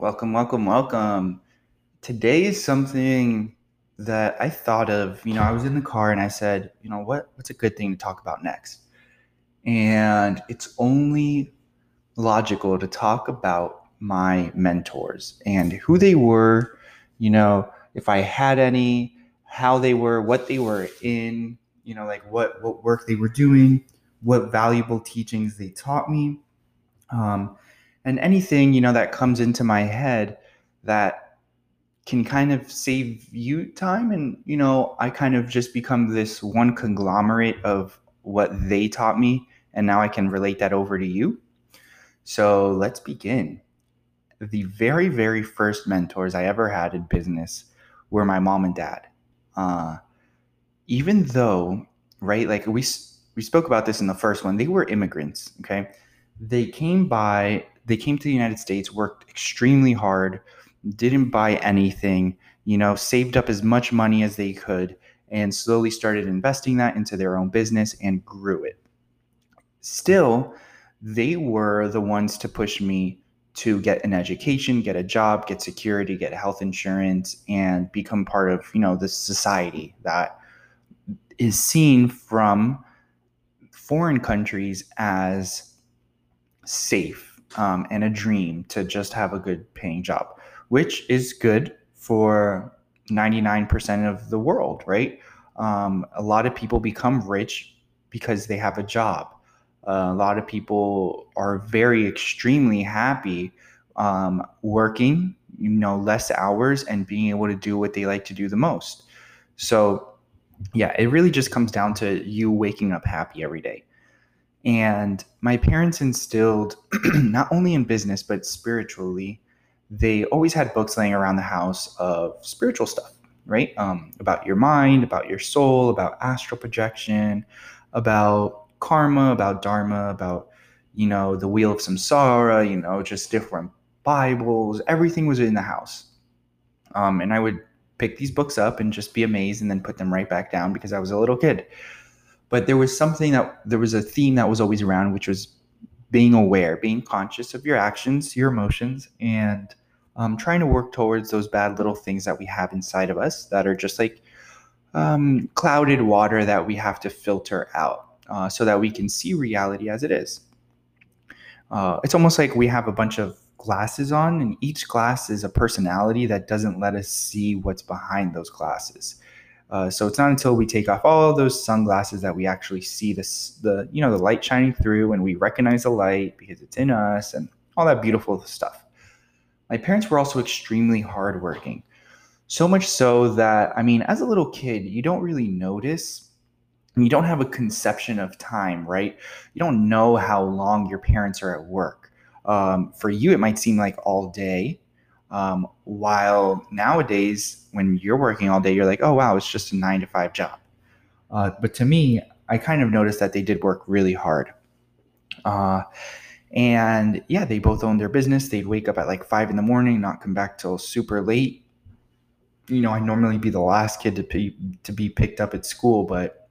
Welcome, welcome, welcome. Today is something that I thought of. You know, I was in the car and I said, you know, what what's a good thing to talk about next? And it's only logical to talk about my mentors and who they were, you know, if I had any, how they were, what they were in, you know, like what what work they were doing, what valuable teachings they taught me. Um, and anything you know that comes into my head that can kind of save you time and you know i kind of just become this one conglomerate of what they taught me and now i can relate that over to you. So let's begin. The very very first mentors i ever had in business were my mom and dad. Uh, even though right like we we spoke about this in the first one they were immigrants okay? They came by they came to the United States, worked extremely hard, didn't buy anything, you know, saved up as much money as they could, and slowly started investing that into their own business and grew it. Still, they were the ones to push me to get an education, get a job, get security, get health insurance, and become part of, you know, the society that is seen from foreign countries as safe um, and a dream to just have a good paying job, which is good for 99% of the world, right? Um, a lot of people become rich because they have a job. Uh, a lot of people are very extremely happy um, working, you know, less hours and being able to do what they like to do the most. So, yeah, it really just comes down to you waking up happy every day. And my parents instilled, not only in business, but spiritually, they always had books laying around the house of spiritual stuff, right? Um, about your mind, about your soul, about astral projection, about karma, about dharma, about, you know, the wheel of samsara, you know, just different Bibles. Everything was in the house. Um, and I would pick these books up and just be amazed and then put them right back down because I was a little kid but there was something that there was a theme that was always around which was being aware being conscious of your actions your emotions and um, trying to work towards those bad little things that we have inside of us that are just like um, clouded water that we have to filter out uh, so that we can see reality as it is. Uh, it's almost like we have a bunch of glasses on and each glass is a personality that doesn't let us see what's behind those glasses uh, so it's not until we take off all of those sunglasses that we actually see this, the you know the light shining through, and we recognize the light because it's in us, and all that beautiful stuff. My parents were also extremely hardworking, so much so that I mean, as a little kid, you don't really notice, and you don't have a conception of time, right? You don't know how long your parents are at work. Um, for you, it might seem like all day, um, while nowadays, when you're working all day, you're like, oh, wow, it's just a nine to five job. Uh, but to me, I kind of noticed that they did work really hard. Uh, and yeah, they both owned their business. They'd wake up at like five in the morning, not come back till super late. You know, I normally be the last kid to be to be picked up at school, but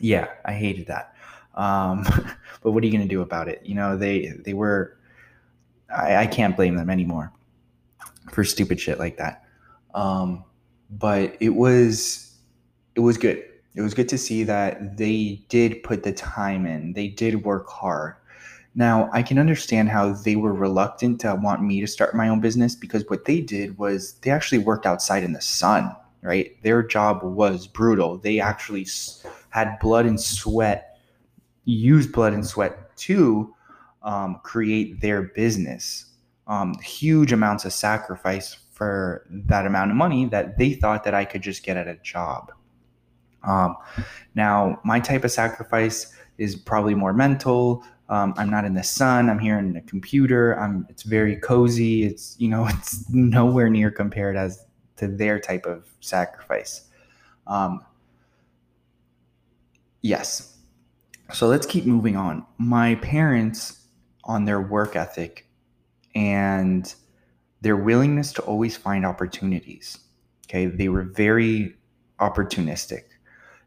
yeah, I hated that. Um, but what are you gonna do about it? You know, they they were. I, I can't blame them anymore for stupid shit like that. Um, but it was it was good. It was good to see that they did put the time in. They did work hard. Now, I can understand how they were reluctant to want me to start my own business because what they did was they actually worked outside in the sun, right? Their job was brutal. They actually had blood and sweat, used blood and sweat to um, create their business um, huge amounts of sacrifice for that amount of money that they thought that I could just get at a job. Um, now, my type of sacrifice is probably more mental. Um, I'm not in the sun. I'm here in the computer. I'm. It's very cozy. It's you know it's nowhere near compared as to their type of sacrifice. Um, yes. So let's keep moving on. My parents, on their work ethic, and their willingness to always find opportunities. Okay, they were very opportunistic.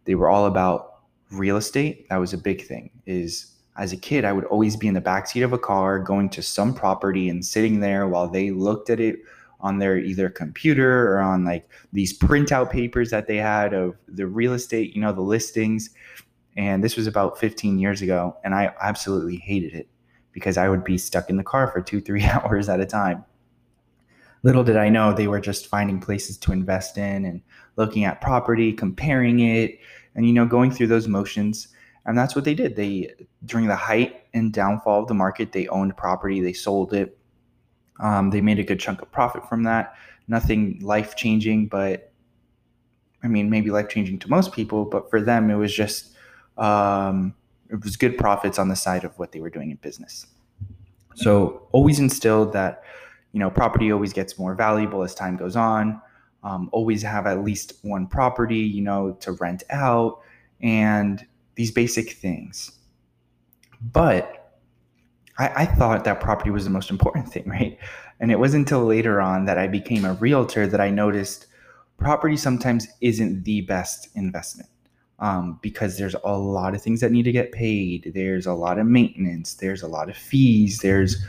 They were all about real estate. That was a big thing. Is as a kid, I would always be in the backseat of a car going to some property and sitting there while they looked at it on their either computer or on like these printout papers that they had of the real estate, you know, the listings. And this was about 15 years ago. And I absolutely hated it because I would be stuck in the car for two, three hours at a time. Little did I know they were just finding places to invest in and looking at property, comparing it, and, you know, going through those motions and that's what they did. They during the height and downfall of the market, they owned property, they sold it. Um, they made a good chunk of profit from that. Nothing life changing, but I mean, maybe life changing to most people, but for them, it was just um, it was good profits on the side of what they were doing in business. So always instilled that you know property always gets more valuable as time goes on. Um, always have at least one property, you know, to rent out, and these basic things. But I, I, thought that property was the most important thing, right? And it wasn't until later on that I became a realtor that I noticed property sometimes isn't the best investment um, because there's a lot of things that need to get paid. There's a lot of maintenance. There's a lot of fees. There's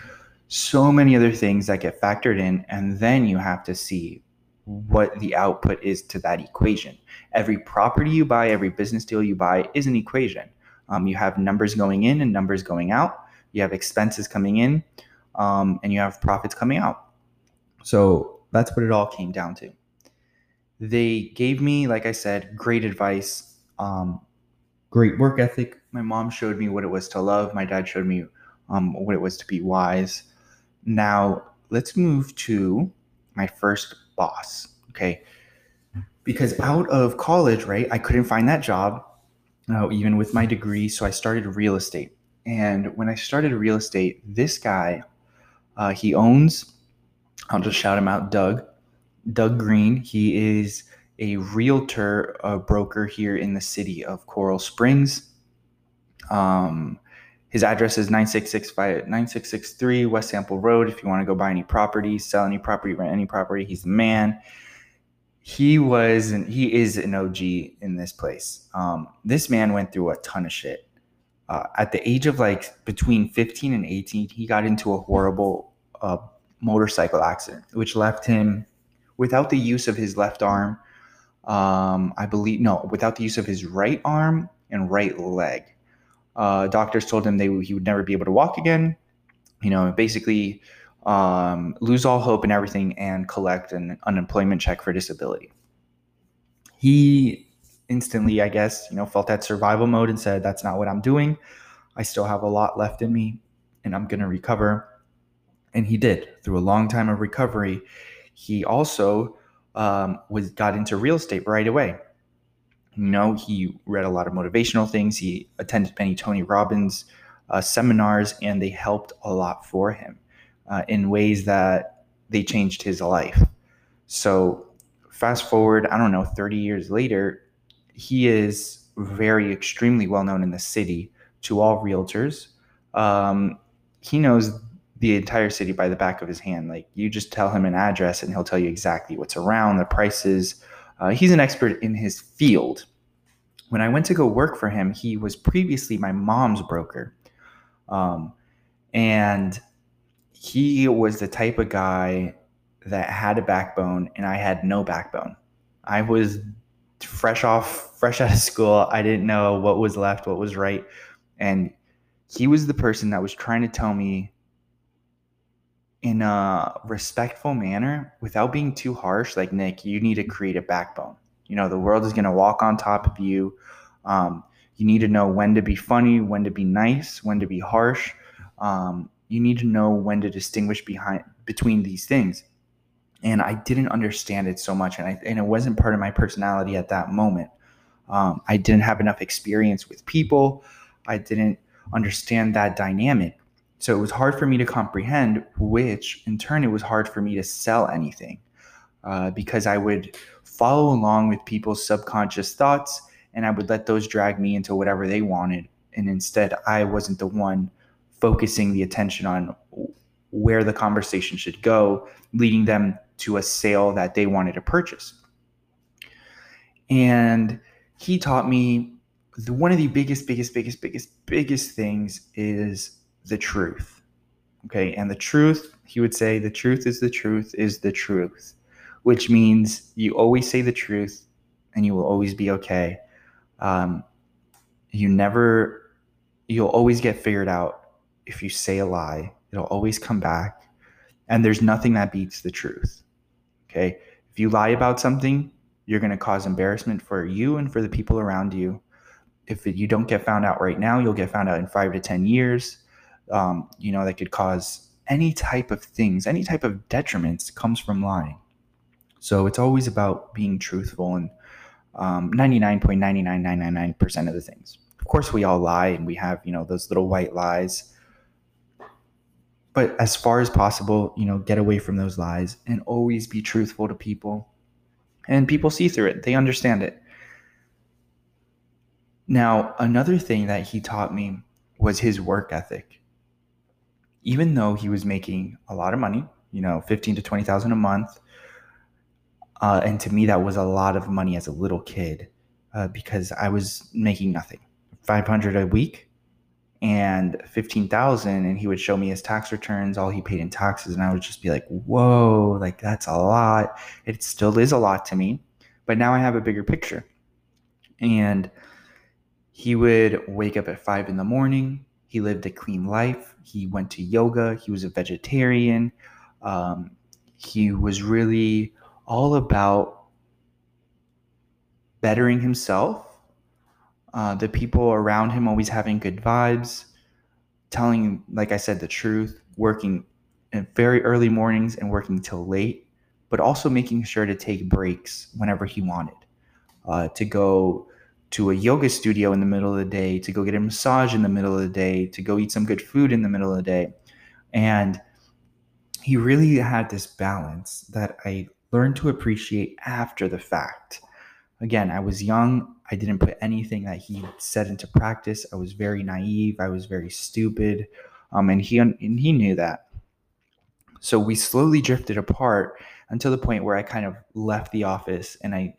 so many other things that get factored in. And then you have to see what the output is to that equation. Every property you buy, every business deal you buy is an equation. Um, you have numbers going in and numbers going out. You have expenses coming in, um, and you have profits coming out. So that's what it all came down to. They gave me, like I said, great advice, um, great work ethic. My mom showed me what it was to love. My dad showed me um, what it was to be wise. Now let's move to my first boss. Okay. Because out of college, right, I couldn't find that job, uh, even with my degree. So I started real estate. And when I started real estate, this guy, uh, he owns, I'll just shout him out, Doug, Doug Green. He is a realtor a broker here in the city of Coral Springs. Um, his address is 9665 9663 West Sample Road. If you want to go buy any property, sell any property, rent any property, he's the man. He was and he is an OG in this place. Um, this man went through a ton of shit. Uh, at the age of like between 15 and 18, he got into a horrible uh, motorcycle accident, which left him without the use of his left arm. Um, I believe, no, without the use of his right arm and right leg. Uh, doctors told him they he would never be able to walk again. You know, basically um, lose all hope and everything and collect an unemployment check for disability. He instantly, I guess, you know, felt that survival mode and said, "That's not what I'm doing. I still have a lot left in me, and I'm gonna recover." And he did through a long time of recovery. He also um, was got into real estate right away. You know, he read a lot of motivational things. He attended many Tony Robbins uh, seminars, and they helped a lot for him uh, in ways that they changed his life. So, fast forward, I don't know, 30 years later, he is very extremely well known in the city to all realtors. Um, he knows the entire city by the back of his hand. Like you just tell him an address and he'll tell you exactly what's around, the prices, uh, he's an expert in his field. When I went to go work for him, he was previously my mom's broker. Um, and he was the type of guy that had a backbone, and I had no backbone. I was fresh off, fresh out of school. I didn't know what was left, what was right. And he was the person that was trying to tell me in a respectful manner without being too harsh like nick you need to create a backbone. You know the world is going to walk on top of you. Um, you need to know when to be funny when to be nice when to be harsh. Um, you need to know when to distinguish behind between these things. And i didn't understand it so much and, I, and it wasn't part of my personality at that moment. Um, i didn't have enough experience with people. I didn't understand that dynamic so it was hard for me to comprehend, which in turn, it was hard for me to sell anything uh, because I would follow along with people's subconscious thoughts and I would let those drag me into whatever they wanted. And instead, I wasn't the one focusing the attention on where the conversation should go, leading them to a sale that they wanted to purchase. And he taught me the, one of the biggest, biggest, biggest, biggest, biggest things is the truth. Okay. And the truth, he would say, the truth is the truth is the truth, which means you always say the truth and you will always be okay. Um, you never, you'll always get figured out if you say a lie. It'll always come back. And there's nothing that beats the truth. Okay. If you lie about something, you're going to cause embarrassment for you and for the people around you. If you don't get found out right now, you'll get found out in five to 10 years. Um, you know, that could cause any type of things, any type of detriments comes from lying. So it's always about being truthful and um, 99.99999% of the things. Of course, we all lie and we have, you know, those little white lies. But as far as possible, you know, get away from those lies and always be truthful to people and people see through it, they understand it. Now, another thing that he taught me was his work ethic. Even though he was making a lot of money, you know, 15 to 20,000 a month, uh, and to me, that was a lot of money as a little kid uh, because I was making nothing. 500 a week and 15,000 and he would show me his tax returns all he paid in taxes and I would just be like whoa like that's a lot. It still is a lot to me but now I have a bigger picture. And he would wake up at 5 in the morning he lived a clean life. He went to yoga. He was a vegetarian. Um, he was really all about bettering himself. Uh, the people around him always having good vibes, telling, like I said, the truth, working in very early mornings and working till late, but also making sure to take breaks whenever he wanted. Uh, to go to a yoga studio in the middle of the day, to go get a massage in the middle of the day, to go eat some good food in the middle of the day. And he really had this balance that I learned to appreciate after the fact. Again, I was young. I didn't put anything that he said into practice. I was very naive. I was very stupid, um, and he and he knew that. So we slowly drifted apart until the point where I kind of left the office and I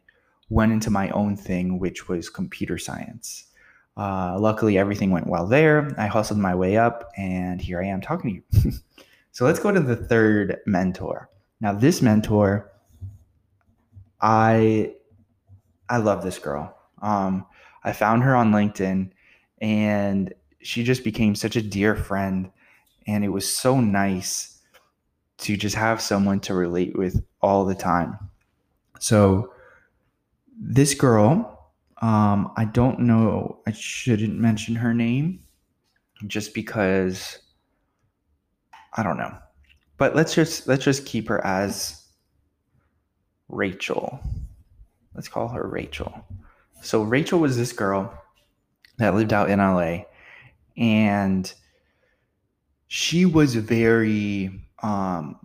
went into my own thing, which was computer science. Uh, luckily, everything went well there. I hustled my way up, and here I am talking to you. so let's go to the third mentor. Now, this mentor, I I love this girl. Um, I found her on LinkedIn and she just became such a dear friend. And it was so nice to just have someone to relate with all the time. So, this girl, um, I don't know, I shouldn't mention her name just because I don't know. But let's just let's just keep her as Rachel. Let's call her Rachel. So Rachel was this girl that lived out in LA and she was very um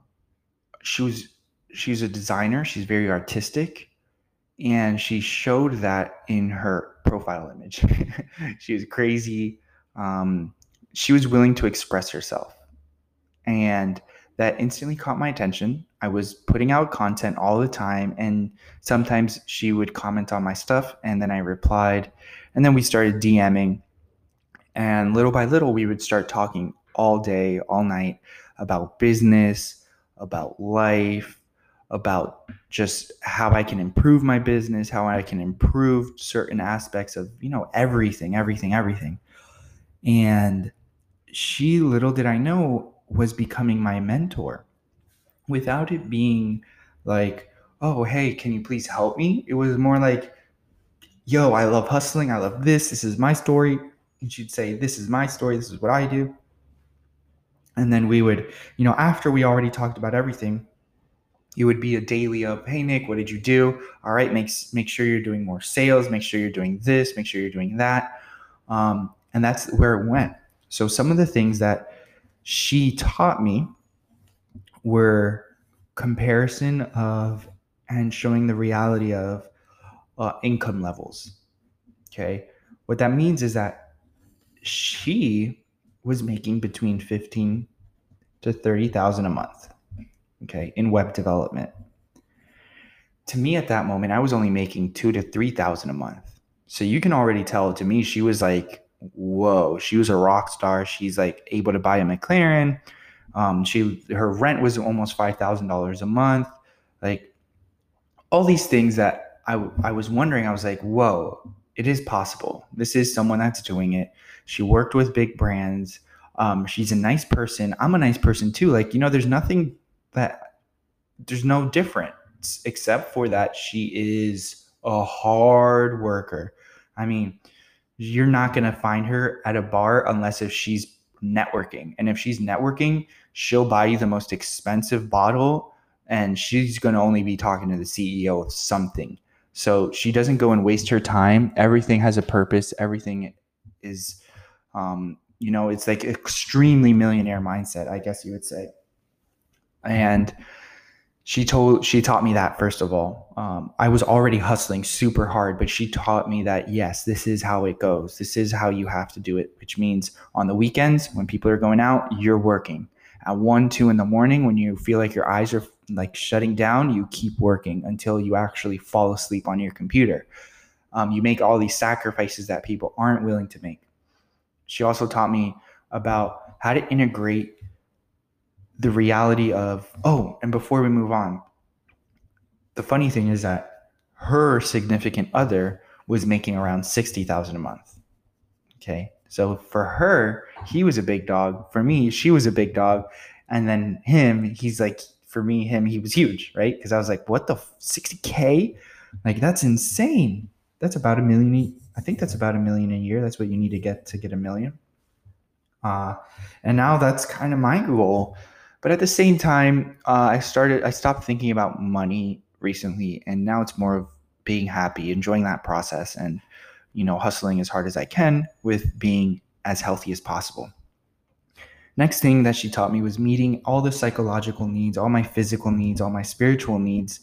she was she's a designer, she's very artistic and she showed that in her profile image. she was crazy. Um she was willing to express herself. And that instantly caught my attention. I was putting out content all the time, and sometimes she would comment on my stuff, and then I replied, and then we started DMing. And little by little, we would start talking all day, all night about business, about life, about just how I can improve my business, how I can improve certain aspects of, you know, everything, everything, everything. And she, little did I know, was becoming my mentor without it being like, oh, hey, can you please help me? It was more like, yo, I love hustling. I love this. This is my story. And she'd say, this is my story. This is what I do. And then we would, you know, after we already talked about everything, it would be a daily of, hey Nick, what did you do? All right, make make sure you're doing more sales. Make sure you're doing this. Make sure you're doing that. Um, and that's where it went. So some of the things that she taught me were comparison of and showing the reality of uh, income levels. Okay. What that means is that she was making between 15 to 30,000 a month. Okay. In web development. To me at that moment, I was only making two to 3,000 a month. So you can already tell to me, she was like, whoa, she was a rock star. She's like able to buy a McLaren. Um, she her rent was almost five thousand dollars a month. Like all these things that I I was wondering. I was like, whoa, it is possible. This is someone that's doing it. She worked with big brands. Um, she's a nice person. I'm a nice person too. Like you know, there's nothing that there's no difference except for that she is a hard worker. I mean, you're not going to find her at a bar unless if she's networking. And if she's networking, she'll buy you the most expensive bottle and she's going to only be talking to the CEO of something. So she doesn't go and waste her time. Everything has a purpose. Everything is, um, you know, it's like extremely millionaire mindset, I guess you would say. And she told she taught me that first of all. Um, i was already hustling super hard but she taught me that yes this is how it goes. This is how you have to do it which means on the weekends when people are going out you're working. At one two in the morning when you feel like your eyes are like shutting down you keep working until you actually fall asleep on your computer. Um, you make all these sacrifices that people aren't willing to make. She also taught me about how to integrate the reality of, oh, and before we move on, the funny thing is that her significant other was making around 60,000 a month. Okay. So for her, he was a big dog. For me, she was a big dog. And then him, he's like, for me, him, he was huge, right? Because I was like, what the 60K? Like, that's insane. That's about a million. I think that's about a million a year. That's what you need to get to get a million. Uh, and now that's kind of my goal but at the same time, uh, I started, I stopped thinking about money recently, and now it's more of being happy, enjoying that process, and you know, hustling as hard as I can with being as healthy as possible. Next thing that she taught me was meeting all the psychological needs, all my physical needs, all my spiritual needs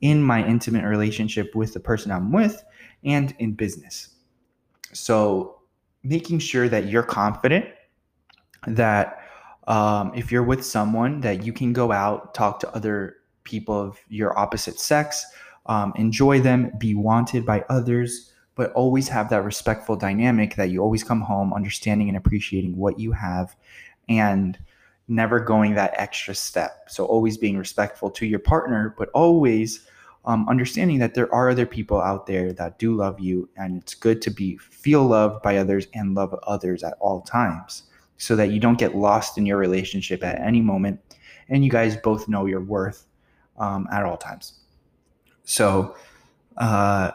in my intimate relationship with the person I'm with and in business. So, making sure that you're confident that um, if you're with someone that you can go out, talk to other people of your opposite sex, um, enjoy them, be wanted by others, but always have that respectful dynamic that you always come home understanding and appreciating what you have and never going that extra step. So, always being respectful to your partner, but always um, understanding that there are other people out there that do love you, and it's good to be feel loved by others and love others at all times so that you don't get lost in your relationship at any moment and you guys both know your worth um, at all times. So uh,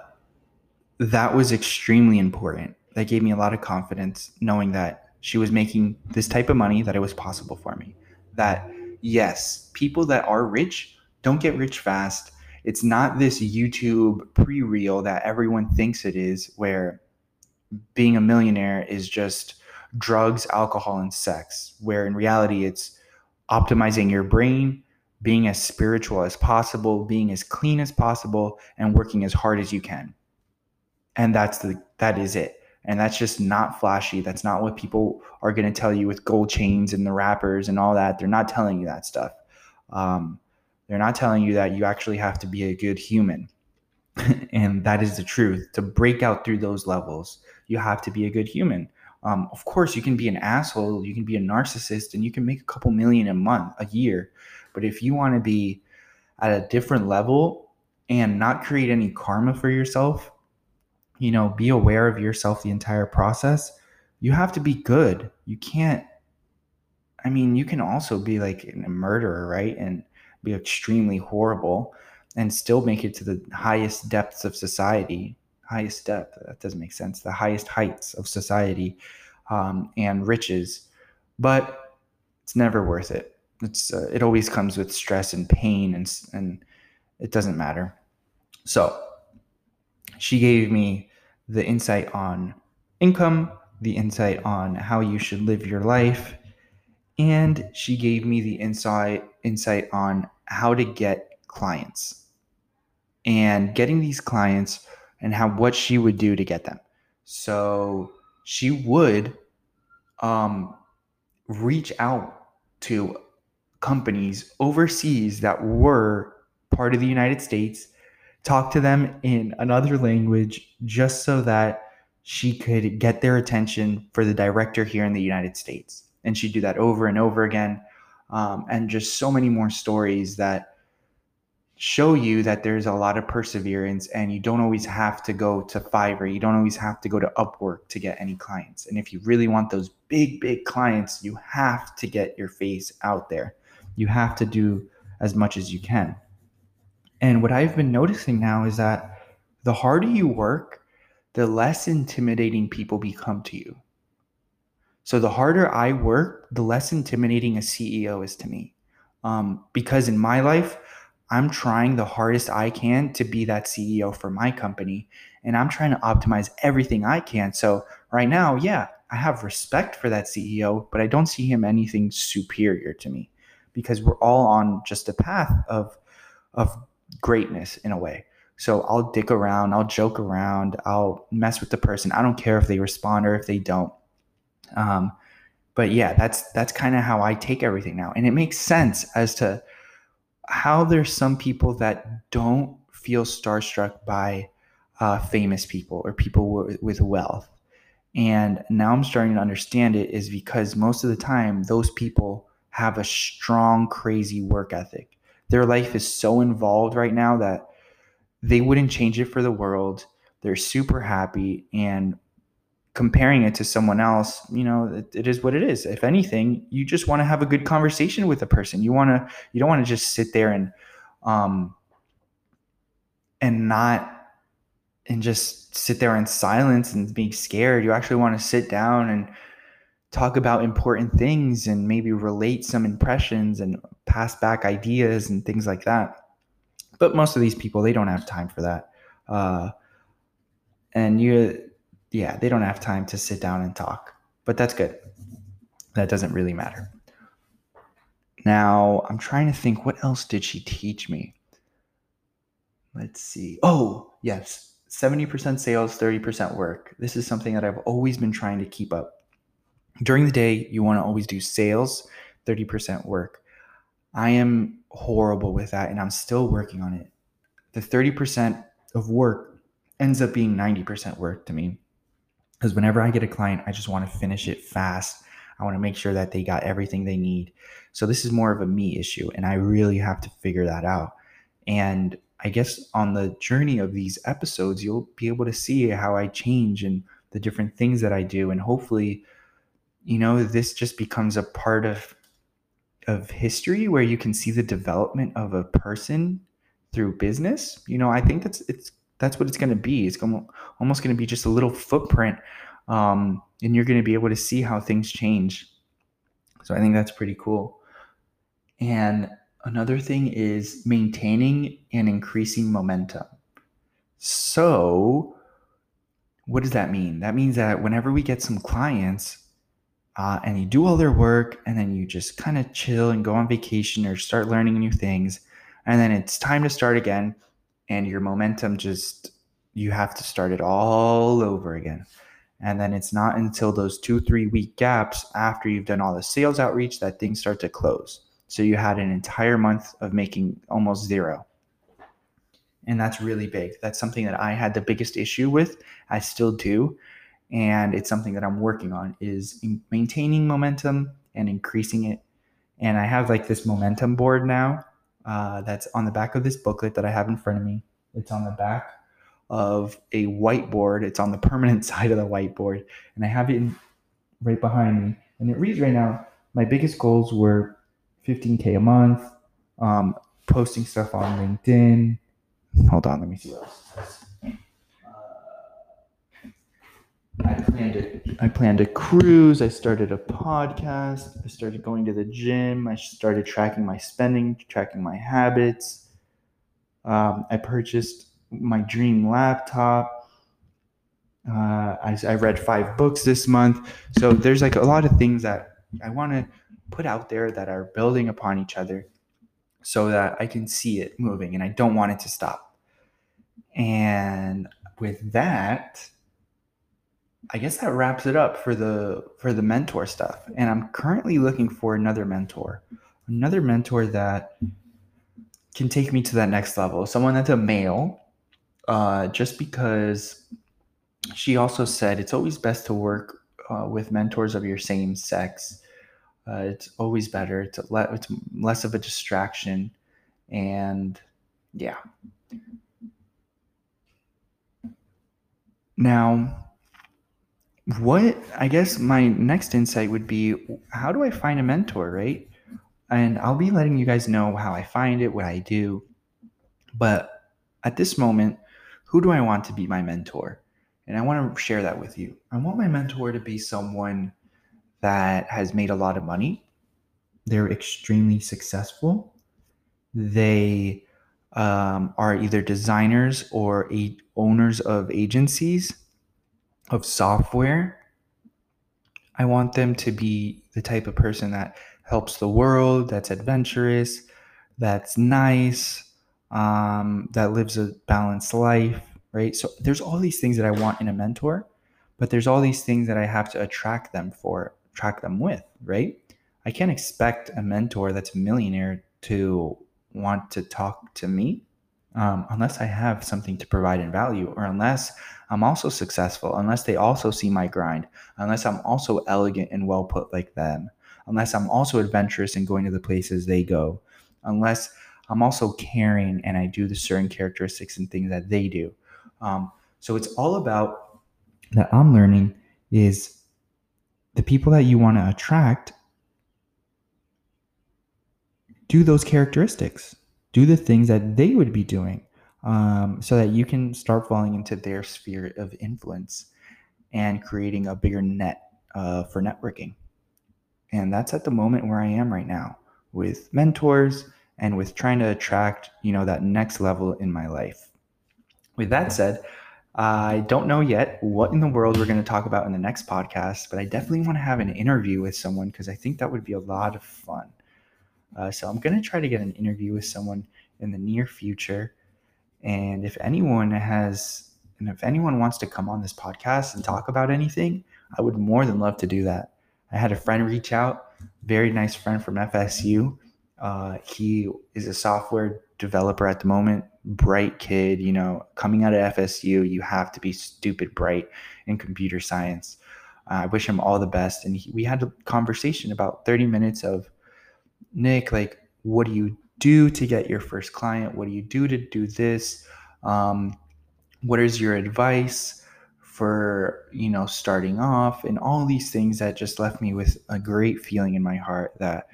that was extremely important. That gave me a lot of confidence knowing that she was making this type of money, that it was possible for me. That, yes, people that are rich don't get rich fast. It's not this YouTube pre reel that everyone thinks it is, where being a millionaire is just drugs, alcohol, and sex, where in reality it's optimizing your brain, being as spiritual as possible, being as clean as possible, and working as hard as you can. And that's the that is it. And that's just not flashy. That's not what people are going to tell you with gold chains and the rappers and all that. They're not telling you that stuff. Um, they're not telling you that you actually have to be a good human. and that is the truth. To break out through those levels, you have to be a good human. Um, of course, you can be an asshole, you can be a narcissist, and you can make a couple million a month, a year. But if you want to be at a different level and not create any karma for yourself, you know, be aware of yourself the entire process. You have to be good. You can't, I mean, you can also be like a murderer, right? And be extremely horrible and still make it to the highest depths of society highest depth. That doesn't make sense. The highest heights of society um, and riches, but it's never worth it. It's uh, it always comes with stress and pain, and and it doesn't matter. So she gave me the insight on income, the insight on how you should live your life, and she gave me the insight insight on how to get clients. And getting these clients and how what she would do to get them. So she would um, reach out to companies overseas that were part of the United States talk to them in another language just so that she could get their attention for the director here in the United States. And she'd do that over and over again. Um, and just so many more stories that show you that there's a lot of perseverance and you don't always have to go to Fiverr. You don't always have to go to Upwork to get any clients. And if you really want those big, big clients, you have to get your face out there. You have to do as much as you can. And what I've been noticing now is that the harder you work, the less intimidating people become to you. So the harder I work, the less intimidating a CEO is to me. Um, because in my life, I'm trying the hardest I can to be that CEO for my company. And I'm trying to optimize everything I can. So right now, yeah, I have respect for that CEO, but I don't see him anything superior to me because we're all on just a path of of greatness in a way. So I'll dick around, I'll joke around, I'll mess with the person. I don't care if they respond or if they don't. Um, but yeah, that's that's kind of how I take everything now, and it makes sense as to how there's some people that don't feel starstruck by uh, famous people or people w- with wealth. And now I'm starting to understand it is because most of the time those people have a strong, crazy work ethic their life is so involved right now that they wouldn't change it for the world. They're super happy and comparing it to someone else, you know, it, it is what it is. If anything, you just want to have a good conversation with a person. You want to you don't want to just sit there and um and not and just sit there in silence and being scared. You actually want to sit down and talk about important things and maybe relate some impressions and pass back ideas and things like that. But most of these people, they don't have time for that. Uh, and you, yeah, they don't have time to sit down and talk. But that's good. That doesn't really matter. Now, I'm trying to think what else did she teach me? Let's see. Oh, yes. 70% sales, 30% work. This is something that I've always been trying to keep up during the day, you want to always do sales, 30% work. I am horrible with that and I'm still working on it. The 30% of work ends up being 90% work to me. Because whenever I get a client, I just want to finish it fast. I want to make sure that they got everything they need. So this is more of a me issue, and I really have to figure that out. And I guess on the journey of these episodes, you'll be able to see how I change and the different things that I do. And hopefully, you know this just becomes a part of of history where you can see the development of a person through business you know i think that's it's that's what it's going to be. It's going almost going to be just a little footprint um, and you're going to be able to see how things change. So i think that's pretty cool. And another thing is maintaining and increasing momentum. So what does that mean? That means that whenever we get some clients uh, and you do all their work and then you just kind of chill and go on vacation or start learning new things and then it's time to start again and your momentum just you have to start it all over again. And then it's not until those two three week gaps after you've done all the sales outreach that things start to close. So you had an entire month of making almost zero. And that's really big. That's something that i had the biggest issue with. I still do. And it's something that I'm working on is maintaining momentum and increasing it. And I have like this momentum board now uh, that's on the back of this booklet that I have in front of me. It's on the back of a whiteboard. It's on the permanent side of the whiteboard, and I have it in, right behind me. And it reads right now: my biggest goals were 15k a month, um, posting stuff on LinkedIn. Hold on, let me see what else. I planned planned a cruise. I started a podcast. I started going to the gym. I started tracking my spending, tracking my habits. Um, I purchased my dream laptop. Uh, I, I read five books this month. So there's like a lot of things that I want to put out there that are building upon each other so that I can see it moving and I don't want it to stop. And with that, I guess that wraps it up for the for the mentor stuff. And I'm currently looking for another mentor. Another mentor that can take me to that next level. Someone that's a male uh, just because she also said it's always best to work uh, with mentors of your same sex. Uh, it's always better. It's, le- it's less of a distraction. And yeah. Now, what I guess my next insight would be how do I find a mentor, right? And I'll be letting you guys know how I find it, what I do. But at this moment, who do I want to be my mentor? And I want to share that with you. I want my mentor to be someone that has made a lot of money. They're extremely successful. They um, are either designers or a- owners of agencies of software. I want them to be the type of person that helps the world, that's adventurous, that's nice, um, that lives a balanced life, right? So there's all these things that I want in a mentor, but there's all these things that I have to attract them for, attract them with, right? I can't expect a mentor that's a millionaire to want to talk to me um, unless I have something to provide in value, or unless I'm also successful, unless they also see my grind, unless I'm also elegant and well put like them, unless I'm also adventurous and going to the places they go, unless I'm also caring and I do the certain characteristics and things that they do. Um, so it's all about that I'm learning is the people that you want to attract do those characteristics do the things that they would be doing um, so that you can start falling into their sphere of influence and creating a bigger net uh, for networking. And that's at the moment where i am right now with mentors and with trying to attract you know that next level in my life. With that said i don't know yet what in the world we're going to talk about in the next podcast but i definitely want to have an interview with someone because i think that would be a lot of fun uh, so I'm going to try to get an interview with someone in the near future. And if anyone has, and if anyone wants to come on this podcast and talk about anything, I would more than love to do that. I had a friend reach out, very nice friend from FSU. Uh, he is a software developer at the moment, bright kid. You know, coming out of FSU, you have to be stupid bright in computer science. Uh, I wish him all the best. And he, we had a conversation about 30 minutes of Nick, like, what do you do to get your first client? What do you do to do this? Um, what is your advice for you know starting off? And all these things that just left me with a great feeling in my heart that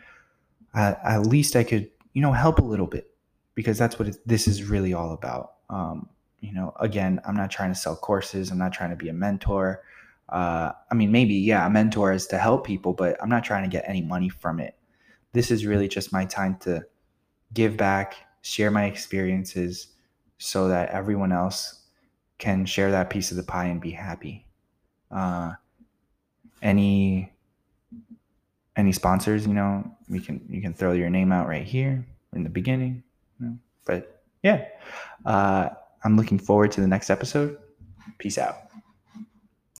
at, at least i could you know help a little bit because that's what it, this is really all about. Um, you know again i'm not trying to sell courses. I'm not trying to be a mentor. Uh, i mean maybe yeah a mentor is to help people but i'm not trying to get any money from it this is really just my time to give back, share my experiences so that everyone else can share that piece of the pie and be happy. Uh, any any sponsors, you know, we can you can throw your name out right here in the beginning. You know? But yeah, uh, I'm looking forward to the next episode. Peace out.